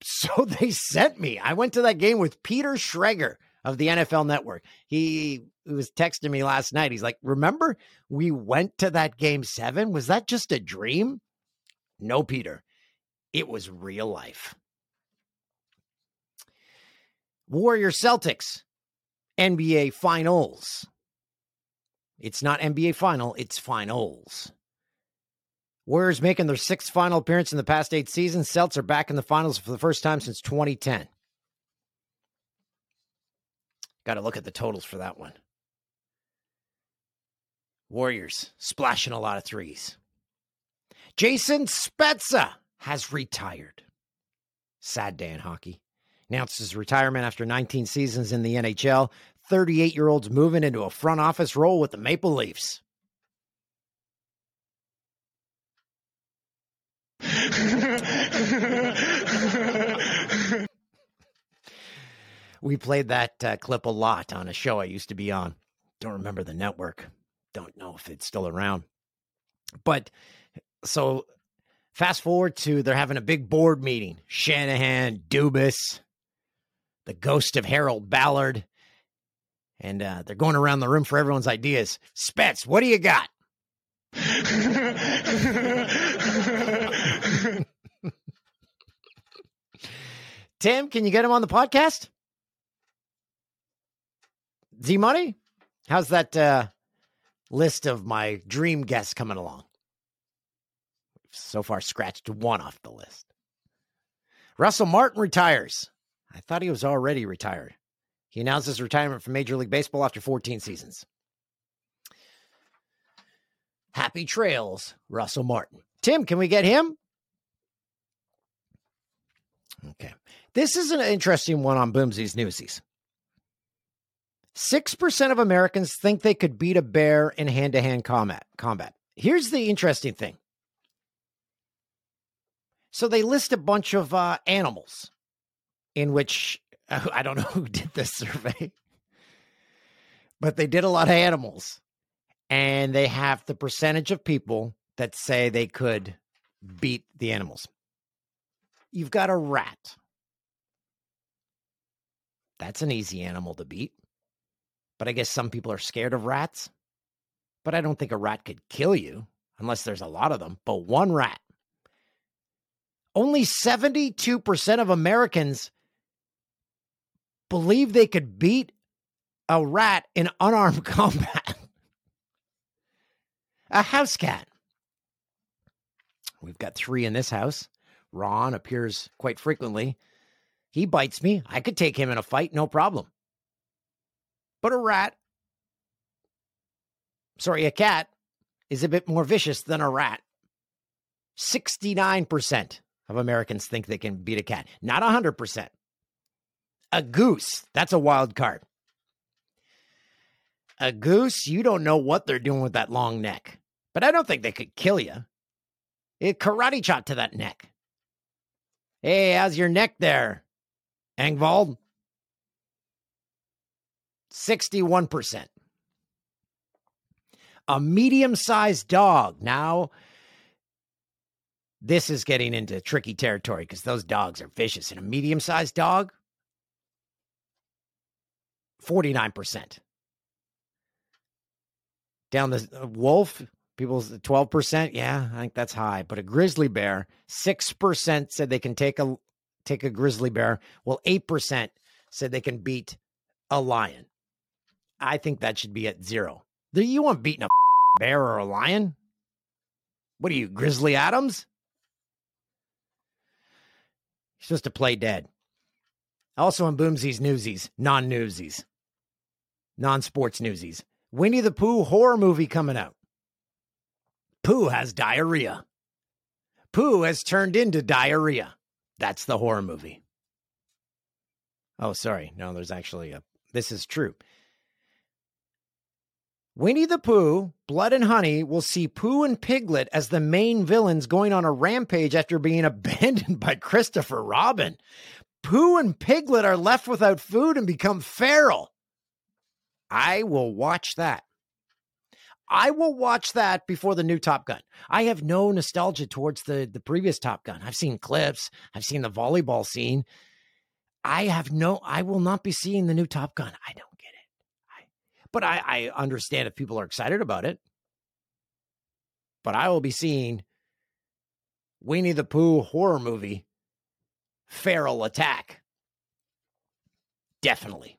So they sent me. I went to that game with Peter Schrager of the NFL Network. He, he was texting me last night. He's like, remember we went to that game seven? Was that just a dream? No, Peter. It was real life. Warrior Celtics, NBA Finals. It's not NBA final, it's finals. Warriors making their sixth final appearance in the past eight seasons. Celts are back in the finals for the first time since 2010. Got to look at the totals for that one. Warriors splashing a lot of threes. Jason Spezza has retired. Sad day in hockey. Announced his retirement after 19 seasons in the NHL. 38 year olds moving into a front office role with the Maple Leafs. we played that uh, clip a lot on a show I used to be on. Don't remember the network. Don't know if it's still around. But so fast forward to they're having a big board meeting. Shanahan, Dubas, the ghost of Harold Ballard, and uh, they're going around the room for everyone's ideas. Spets, what do you got? Tim, can you get him on the podcast? Z Money, how's that uh, list of my dream guests coming along? So far, scratched one off the list. Russell Martin retires. I thought he was already retired. He announced his retirement from Major League Baseball after 14 seasons. Happy trails, Russell Martin. Tim, can we get him? Okay. This is an interesting one on Boomsies Newsies. 6% of Americans think they could beat a bear in hand to hand combat. Combat. Here's the interesting thing. So they list a bunch of uh, animals in which I don't know who did this survey, but they did a lot of animals. And they have the percentage of people that say they could beat the animals. You've got a rat. That's an easy animal to beat. But I guess some people are scared of rats. But I don't think a rat could kill you unless there's a lot of them. But one rat. Only 72% of Americans believe they could beat a rat in unarmed combat. a house cat. We've got three in this house. Ron appears quite frequently. He bites me. I could take him in a fight, no problem. But a rat, sorry, a cat is a bit more vicious than a rat. 69% of Americans think they can beat a cat, not 100%. A goose, that's a wild card. A goose, you don't know what they're doing with that long neck, but I don't think they could kill you. It eh, karate chop to that neck. Hey, how's your neck there, Engvald? 61%. A medium sized dog. Now, this is getting into tricky territory because those dogs are vicious. And a medium sized dog, 49%. Down the uh, wolf, people's 12%. Yeah, I think that's high. But a grizzly bear, 6% said they can take a take a grizzly bear. Well, 8% said they can beat a lion. I think that should be at zero. Do you want beating a bear or a lion? What are you, Grizzly Adams? You're supposed to play dead. Also on Boomsies Newsies, non newsies, non sports newsies. Winnie the Pooh horror movie coming out. Pooh has diarrhea. Pooh has turned into diarrhea. That's the horror movie. Oh, sorry. No, there's actually a. This is true. Winnie the Pooh, Blood and Honey will see Pooh and Piglet as the main villains going on a rampage after being abandoned by Christopher Robin. Pooh and Piglet are left without food and become feral. I will watch that. I will watch that before the new Top Gun. I have no nostalgia towards the the previous Top Gun. I've seen clips, I've seen the volleyball scene. I have no I will not be seeing the new Top Gun. I don't get it. I, but I, I understand if people are excited about it. But I will be seeing Winnie the Pooh horror movie Feral Attack. Definitely.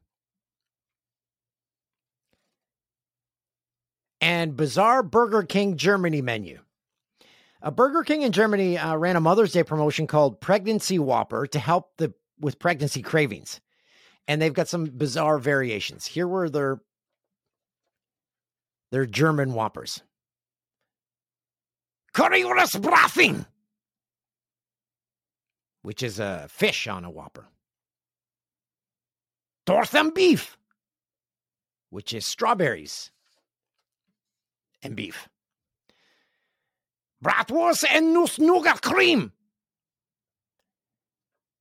and bizarre Burger King Germany menu. A Burger King in Germany uh, ran a Mother's Day promotion called Pregnancy Whopper to help the with pregnancy cravings, and they've got some bizarre variations. Here were their their German Whoppers. Currywurst Brathing, which is a fish on a Whopper. Dortham beef, which is strawberries and beef. Bratwurst and Nougat cream,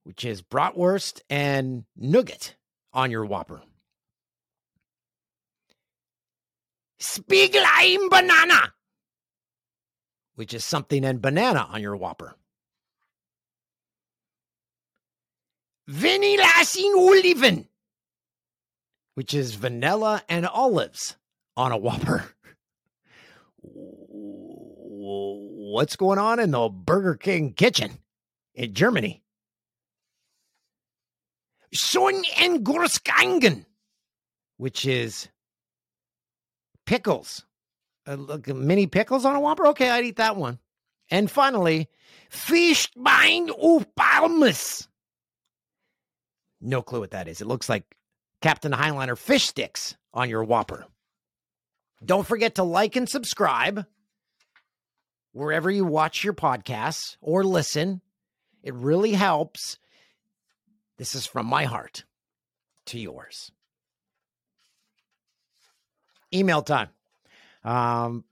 which is bratwurst and nougat on your Whopper. Spiegelei banana, which is something and banana on your Whopper. Vanillasin Oliven, which is vanilla and olives on a Whopper. what's going on in the Burger King kitchen in Germany? Son and which is pickles. Uh, look, mini pickles on a Whopper? Okay, I'd eat that one. And finally, Fischbein auf Palmes. No clue what that is. It looks like Captain Highliner fish sticks on your Whopper. Don't forget to like and subscribe wherever you watch your podcasts or listen. It really helps. This is from my heart to yours. Email time. Um,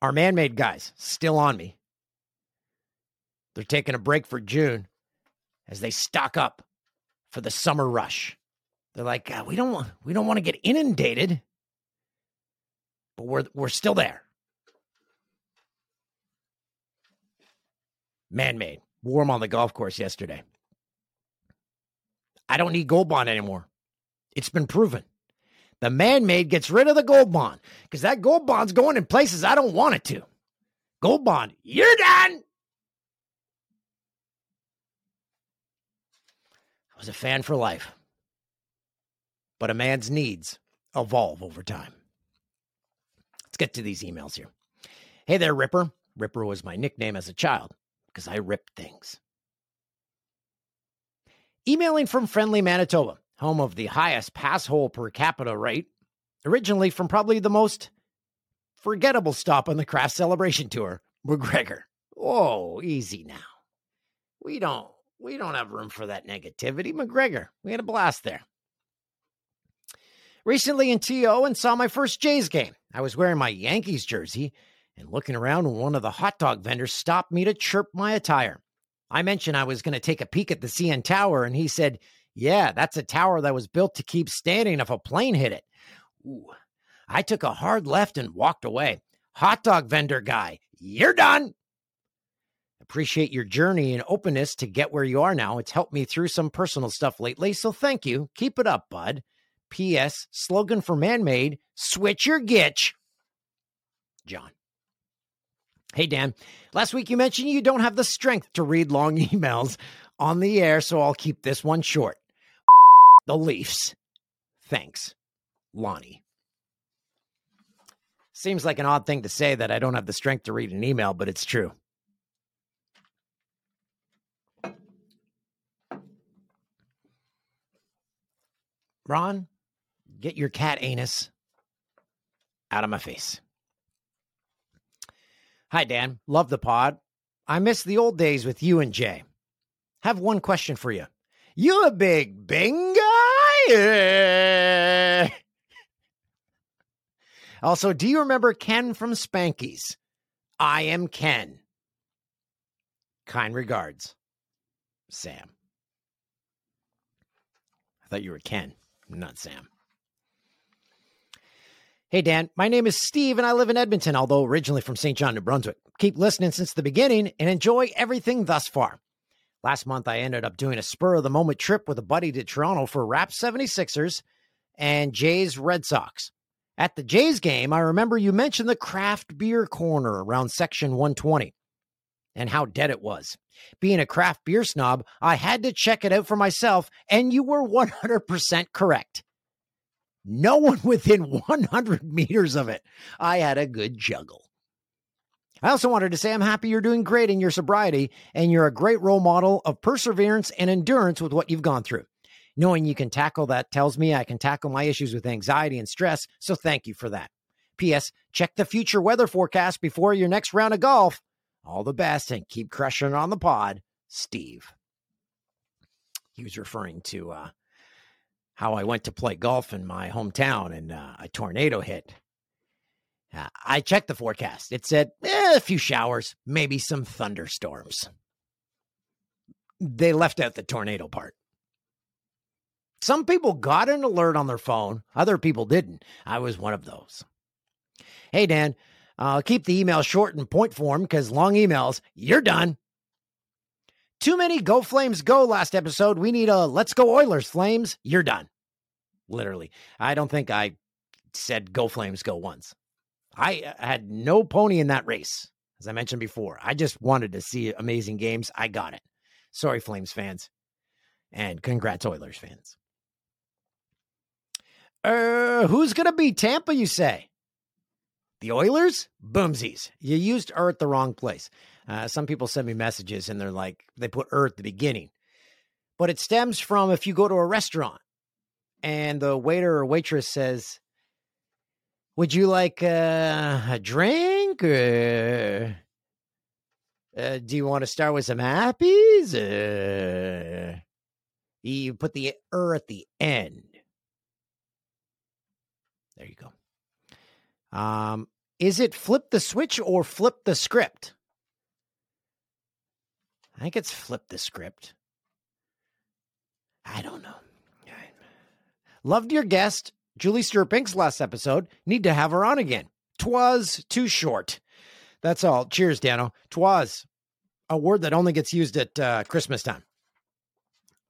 our man made guys still on me. They're taking a break for June as they stock up for the summer rush. They're like, uh, we don't want we don't want to get inundated, but we're we're still there. Man made. Warm on the golf course yesterday. I don't need Gold Bond anymore. It's been proven. The man made gets rid of the Gold Bond because that Gold Bond's going in places I don't want it to. Gold Bond, you're done. Was a fan for life but a man's needs evolve over time. Let's get to these emails here. Hey there, Ripper. Ripper was my nickname as a child because I ripped things. Emailing from friendly Manitoba, home of the highest pass hole per capita rate, originally from probably the most forgettable stop on the craft celebration tour, MacGregor. Whoa, easy now. We don't we don't have room for that negativity. MacGregor, we had a blast there recently in TO and saw my first Jays game. I was wearing my Yankees jersey and looking around when one of the hot dog vendors stopped me to chirp my attire. I mentioned I was going to take a peek at the CN Tower, and he said, Yeah, that's a tower that was built to keep standing if a plane hit it. Ooh. I took a hard left and walked away. Hot dog vendor guy, you're done. Appreciate your journey and openness to get where you are now. It's helped me through some personal stuff lately, so thank you. Keep it up, bud. P.S. Slogan for man made switch your gitch. John. Hey, Dan. Last week you mentioned you don't have the strength to read long emails on the air, so I'll keep this one short. the Leafs. Thanks, Lonnie. Seems like an odd thing to say that I don't have the strength to read an email, but it's true. Ron, get your cat anus out of my face. Hi, Dan. Love the pod. I miss the old days with you and Jay. Have one question for you. You a big bing guy? also, do you remember Ken from Spanky's? I am Ken. Kind regards, Sam. I thought you were Ken, not Sam. Hey, Dan, my name is Steve and I live in Edmonton, although originally from St. John, New Brunswick. Keep listening since the beginning and enjoy everything thus far. Last month, I ended up doing a spur of the moment trip with a buddy to Toronto for Rap 76ers and Jays Red Sox. At the Jays game, I remember you mentioned the craft beer corner around section 120 and how dead it was. Being a craft beer snob, I had to check it out for myself, and you were 100% correct. No one within 100 meters of it. I had a good juggle. I also wanted to say I'm happy you're doing great in your sobriety, and you're a great role model of perseverance and endurance with what you've gone through. Knowing you can tackle that tells me I can tackle my issues with anxiety and stress, so thank you for that. P.S. Check the future weather forecast before your next round of golf. All the best and keep crushing on the pod, Steve. He was referring to uh, how I went to play golf in my hometown and uh, a tornado hit. Uh, I checked the forecast. It said eh, a few showers, maybe some thunderstorms. They left out the tornado part. Some people got an alert on their phone, other people didn't. I was one of those. Hey, Dan, I'll keep the email short and point form because long emails, you're done. Too many Go Flames Go last episode. We need a Let's Go Oilers Flames. You're done. Literally. I don't think I said Go Flames Go once. I uh, had no pony in that race, as I mentioned before. I just wanted to see amazing games. I got it. Sorry, Flames fans. And congrats, Oilers fans. Uh, who's going to beat Tampa, you say? The Oilers? Boomsies. You used er at the wrong place. Uh, some people send me messages and they're like, they put er at the beginning. But it stems from if you go to a restaurant and the waiter or waitress says, would you like uh, a drink? Or, uh, do you want to start with some appies? You put the er at the end. There you go. Um, is it flip the switch or flip the script? I think it's flip the script. I don't know. Loved your guest. Julie Stewart last episode. Need to have her on again. Twas too short. That's all. Cheers, Dano. Twas a word that only gets used at uh, Christmas time.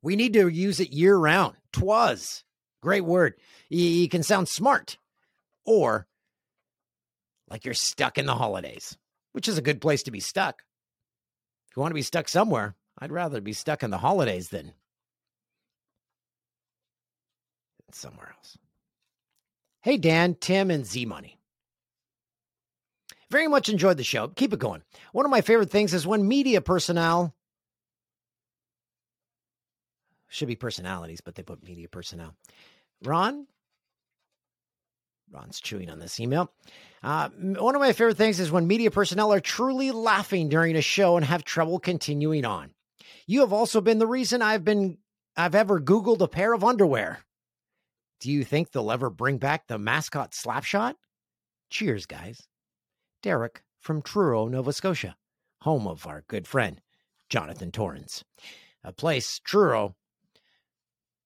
We need to use it year round. Twas. Great word. You can sound smart or like you're stuck in the holidays, which is a good place to be stuck. If you want to be stuck somewhere, I'd rather be stuck in the holidays than somewhere else. Hey, Dan, Tim, and Z Money. Very much enjoyed the show. Keep it going. One of my favorite things is when media personnel should be personalities, but they put media personnel. Ron, Ron's chewing on this email. Uh, one of my favorite things is when media personnel are truly laughing during a show and have trouble continuing on. You have also been the reason I've been I've ever Googled a pair of underwear. Do you think they'll ever bring back the mascot slapshot? Cheers, guys. Derek from Truro, Nova Scotia, home of our good friend, Jonathan Torrens. A place, Truro,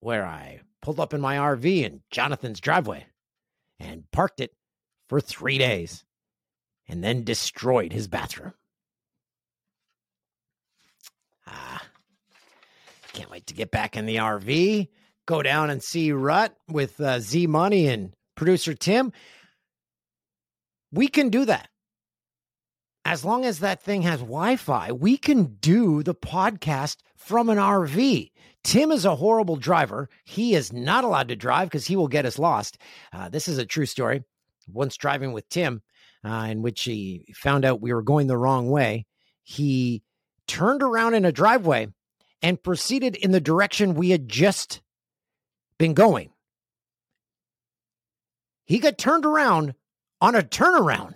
where I pulled up in my RV in Jonathan's driveway and parked it for three days and then destroyed his bathroom. Ah, can't wait to get back in the RV go down and see Rut with uh, Z Money and producer Tim. We can do that. As long as that thing has Wi Fi, we can do the podcast from an RV. Tim is a horrible driver. He is not allowed to drive because he will get us lost. Uh, this is a true story. Once driving with Tim, uh, in which he found out we were going the wrong way, he turned around in a driveway and proceeded in the direction we had just been going. He got turned around on a turnaround.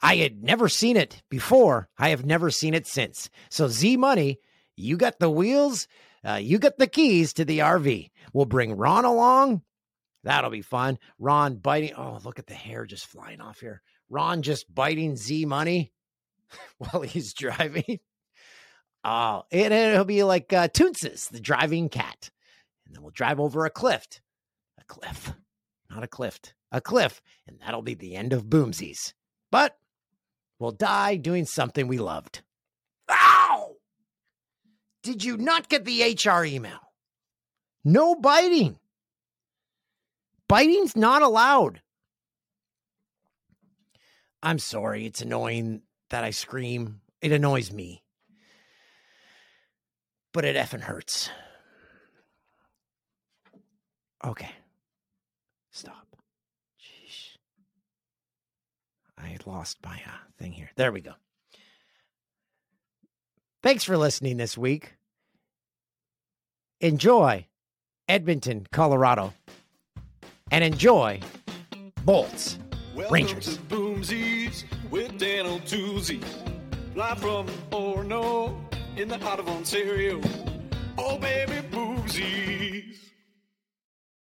I had never seen it before. I have never seen it since. So, Z Money, you got the wheels, uh, you got the keys to the RV. We'll bring Ron along. That'll be fun. Ron biting. Oh, look at the hair just flying off here. Ron just biting Z Money while he's driving. Oh, and it'll be like uh, the driving cat. And then we'll drive over a cliff. A cliff. Not a cliff. A cliff. And that'll be the end of Boomsies. But we'll die doing something we loved. Did you not get the HR email? No biting. Biting's not allowed. I'm sorry. It's annoying that I scream. It annoys me. But it effing hurts. Okay. Stop. Jeez. I lost my uh, thing here. There we go. Thanks for listening this week. Enjoy Edmonton, Colorado. And enjoy Bolts Rangers. Boomsies with Dan O'Toozy. Live from Orono in the heart of Ontario. Oh, baby, boomsies.